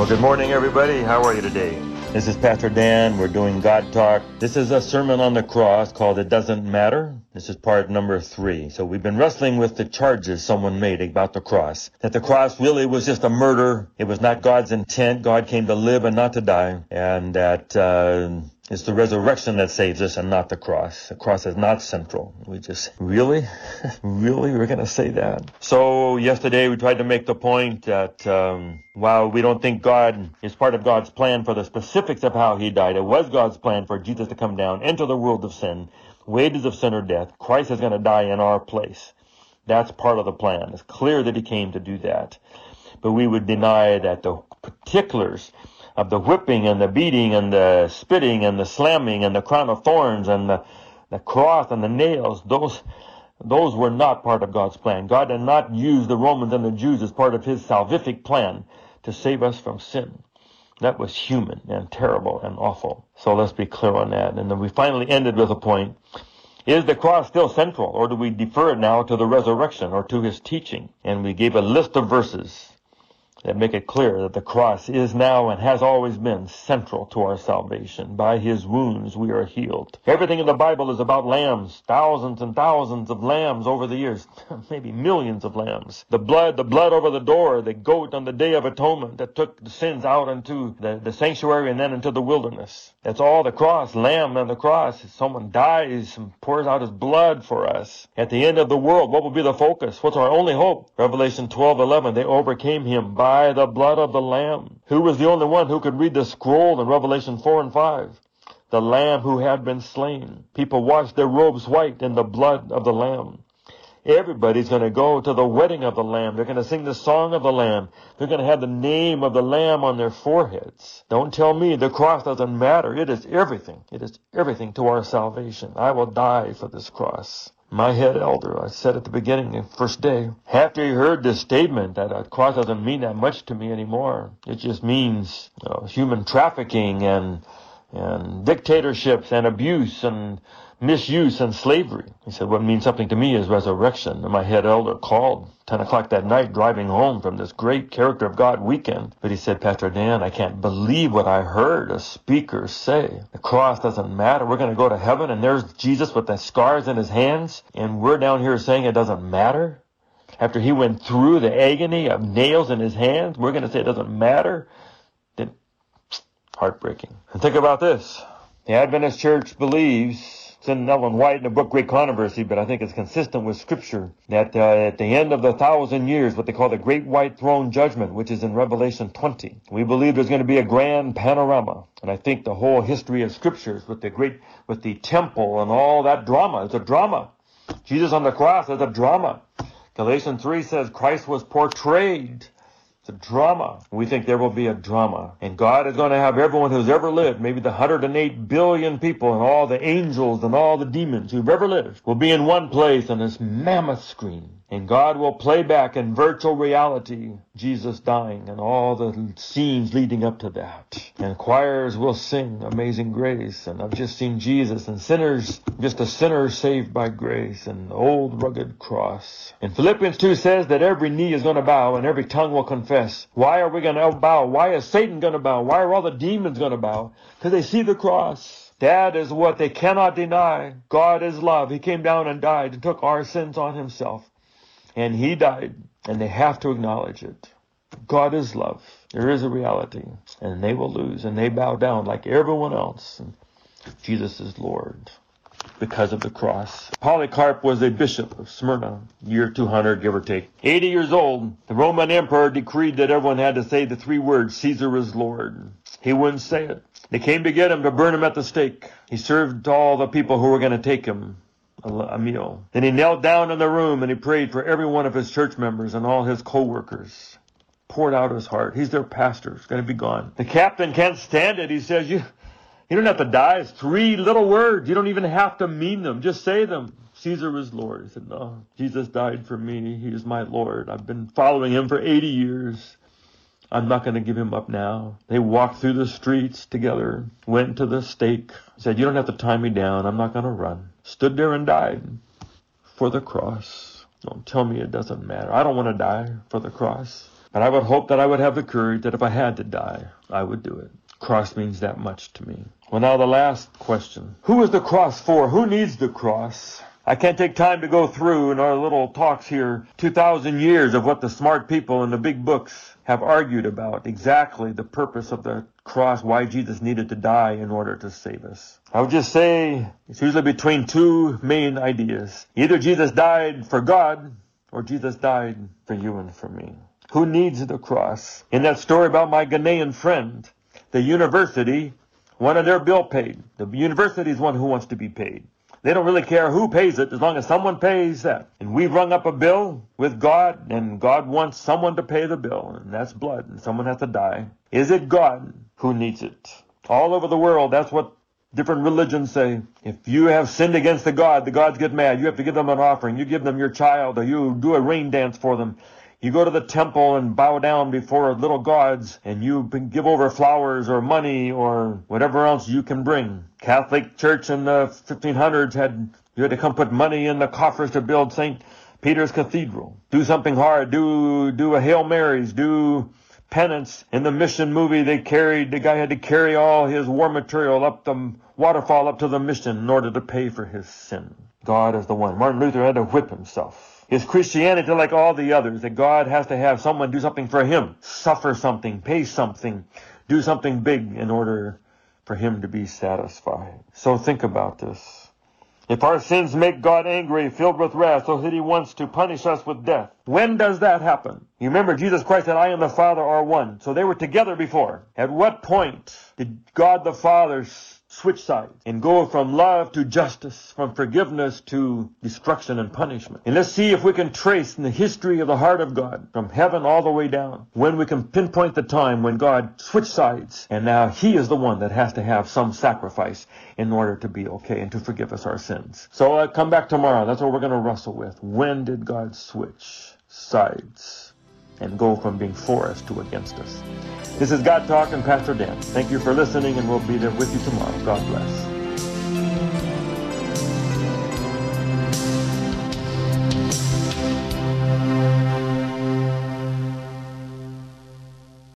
Well, good morning, everybody. How are you today? This is Pastor Dan. We're doing God Talk. This is a sermon on the cross called It Doesn't Matter. This is part number three. So we've been wrestling with the charges someone made about the cross. That the cross really was just a murder. It was not God's intent. God came to live and not to die. And that, uh, it's the resurrection that saves us and not the cross. The cross is not central. We just, really? really? We're going to say that? So yesterday we tried to make the point that, um, while we don't think God is part of God's plan for the specifics of how he died, it was God's plan for Jesus to come down, enter the world of sin, wages of sin or death. Christ is going to die in our place. That's part of the plan. It's clear that he came to do that. But we would deny that the particulars of the whipping and the beating and the spitting and the slamming and the crown of thorns and the, the cross and the nails, those, those were not part of God's plan. God did not use the Romans and the Jews as part of his salvific plan to save us from sin. That was human and terrible and awful. So let's be clear on that. And then we finally ended with a point. Is the cross still central or do we defer it now to the resurrection or to his teaching? And we gave a list of verses that make it clear that the cross is now and has always been central to our salvation. By his wounds we are healed. Everything in the Bible is about lambs, thousands and thousands of lambs over the years, maybe millions of lambs. The blood, the blood over the door, the goat on the day of atonement that took the sins out into the, the sanctuary and then into the wilderness. That's all the cross, lamb on the cross. Someone dies and pours out his blood for us. At the end of the world, what will be the focus? What's our only hope? Revelation 12, 11, they overcame him by by the blood of the Lamb. Who was the only one who could read the scroll in Revelation 4 and 5? The Lamb who had been slain. People washed their robes white in the blood of the Lamb. Everybody's going to go to the wedding of the Lamb. They're going to sing the song of the Lamb. They're going to have the name of the Lamb on their foreheads. Don't tell me the cross doesn't matter. It is everything. It is everything to our salvation. I will die for this cross my head elder, I said at the beginning, the first day, after he heard this statement that a cross doesn't mean that much to me anymore. It just means know, human trafficking and and dictatorships and abuse and misuse and slavery. He said, what means something to me is resurrection. And my head elder called 10 o'clock that night driving home from this great character of God weekend. But he said, Pastor Dan, I can't believe what I heard a speaker say. The cross doesn't matter. We're going to go to heaven and there's Jesus with the scars in his hands. And we're down here saying it doesn't matter. After he went through the agony of nails in his hands, we're going to say it doesn't matter. Heartbreaking. And think about this. The Adventist Church believes it's in Ellen White in the book Great Controversy, but I think it's consistent with Scripture that uh, at the end of the thousand years, what they call the Great White Throne Judgment, which is in Revelation 20, we believe there's going to be a grand panorama. And I think the whole history of Scriptures with the great, with the temple and all that drama, it's a drama. Jesus on the cross is a drama. Galatians 3 says Christ was portrayed a drama. We think there will be a drama. And God is going to have everyone who's ever lived, maybe the 108 billion people and all the angels and all the demons who've ever lived, will be in one place on this mammoth screen. And God will play back in virtual reality Jesus dying and all the scenes leading up to that. And choirs will sing Amazing Grace. And I've just seen Jesus and sinners, just a sinner saved by grace and the old rugged cross. And Philippians 2 says that every knee is going to bow and every tongue will confess. Why are we going to bow? Why is Satan going to bow? Why are all the demons going to bow? Because they see the cross. That is what they cannot deny. God is love. He came down and died and took our sins on himself. And he died, and they have to acknowledge it. God is love. There is a reality, and they will lose, and they bow down like everyone else. And Jesus is Lord because of the cross. Polycarp was a bishop of Smyrna, year 200, give or take. 80 years old, the Roman emperor decreed that everyone had to say the three words, Caesar is Lord. He wouldn't say it. They came to get him to burn him at the stake. He served all the people who were going to take him a meal. Then he knelt down in the room and he prayed for every one of his church members and all his co-workers. Poured out his heart. He's their pastor. He's going to be gone. The captain can't stand it. He says, you, you don't have to die. It's three little words. You don't even have to mean them. Just say them. Caesar is Lord. He said, no, Jesus died for me. He is my Lord. I've been following him for 80 years. I'm not going to give him up now. They walked through the streets together, went to the stake, said, you don't have to tie me down. I'm not going to run stood there and died for the cross. Don't tell me it doesn't matter. I don't want to die for the cross. But I would hope that I would have the courage that if I had to die, I would do it. Cross means that much to me. Well, now the last question. Who is the cross for? Who needs the cross? I can't take time to go through in our little talks here 2,000 years of what the smart people in the big books have argued about exactly the purpose of the cross, why Jesus needed to die in order to save us. I would just say it's usually between two main ideas. Either Jesus died for God or Jesus died for you and for me. Who needs the cross? In that story about my Ghanaian friend, the university wanted their bill paid. The university is one who wants to be paid. They don't really care who pays it as long as someone pays that. And we've rung up a bill with God and God wants someone to pay the bill and that's blood and someone has to die. Is it God who needs it? All over the world, that's what different religions say. If you have sinned against the God, the gods get mad. You have to give them an offering. You give them your child or you do a rain dance for them. You go to the temple and bow down before little gods and you give over flowers or money or whatever else you can bring. Catholic Church in the 1500s had, you had to come put money in the coffers to build St. Peter's Cathedral. Do something hard. Do, do a Hail Marys. Do penance. In the mission movie, they carried, the guy had to carry all his war material up the waterfall up to the mission in order to pay for his sin. God is the one. Martin Luther had to whip himself. Is Christianity like all the others that God has to have someone do something for him, suffer something, pay something, do something big in order for him to be satisfied? So think about this. If our sins make God angry, filled with wrath, so that he wants to punish us with death, when does that happen? You remember Jesus Christ said, I and the Father are one. So they were together before. At what point did God the Father switch sides and go from love to justice, from forgiveness to destruction and punishment. And let's see if we can trace in the history of the heart of God from heaven all the way down when we can pinpoint the time when God switched sides and now he is the one that has to have some sacrifice in order to be okay and to forgive us our sins. So I'll uh, come back tomorrow. That's what we're going to wrestle with. When did God switch sides and go from being for us to against us? This is God Talk and Pastor Dan. Thank you for listening, and we'll be there with you tomorrow. God bless.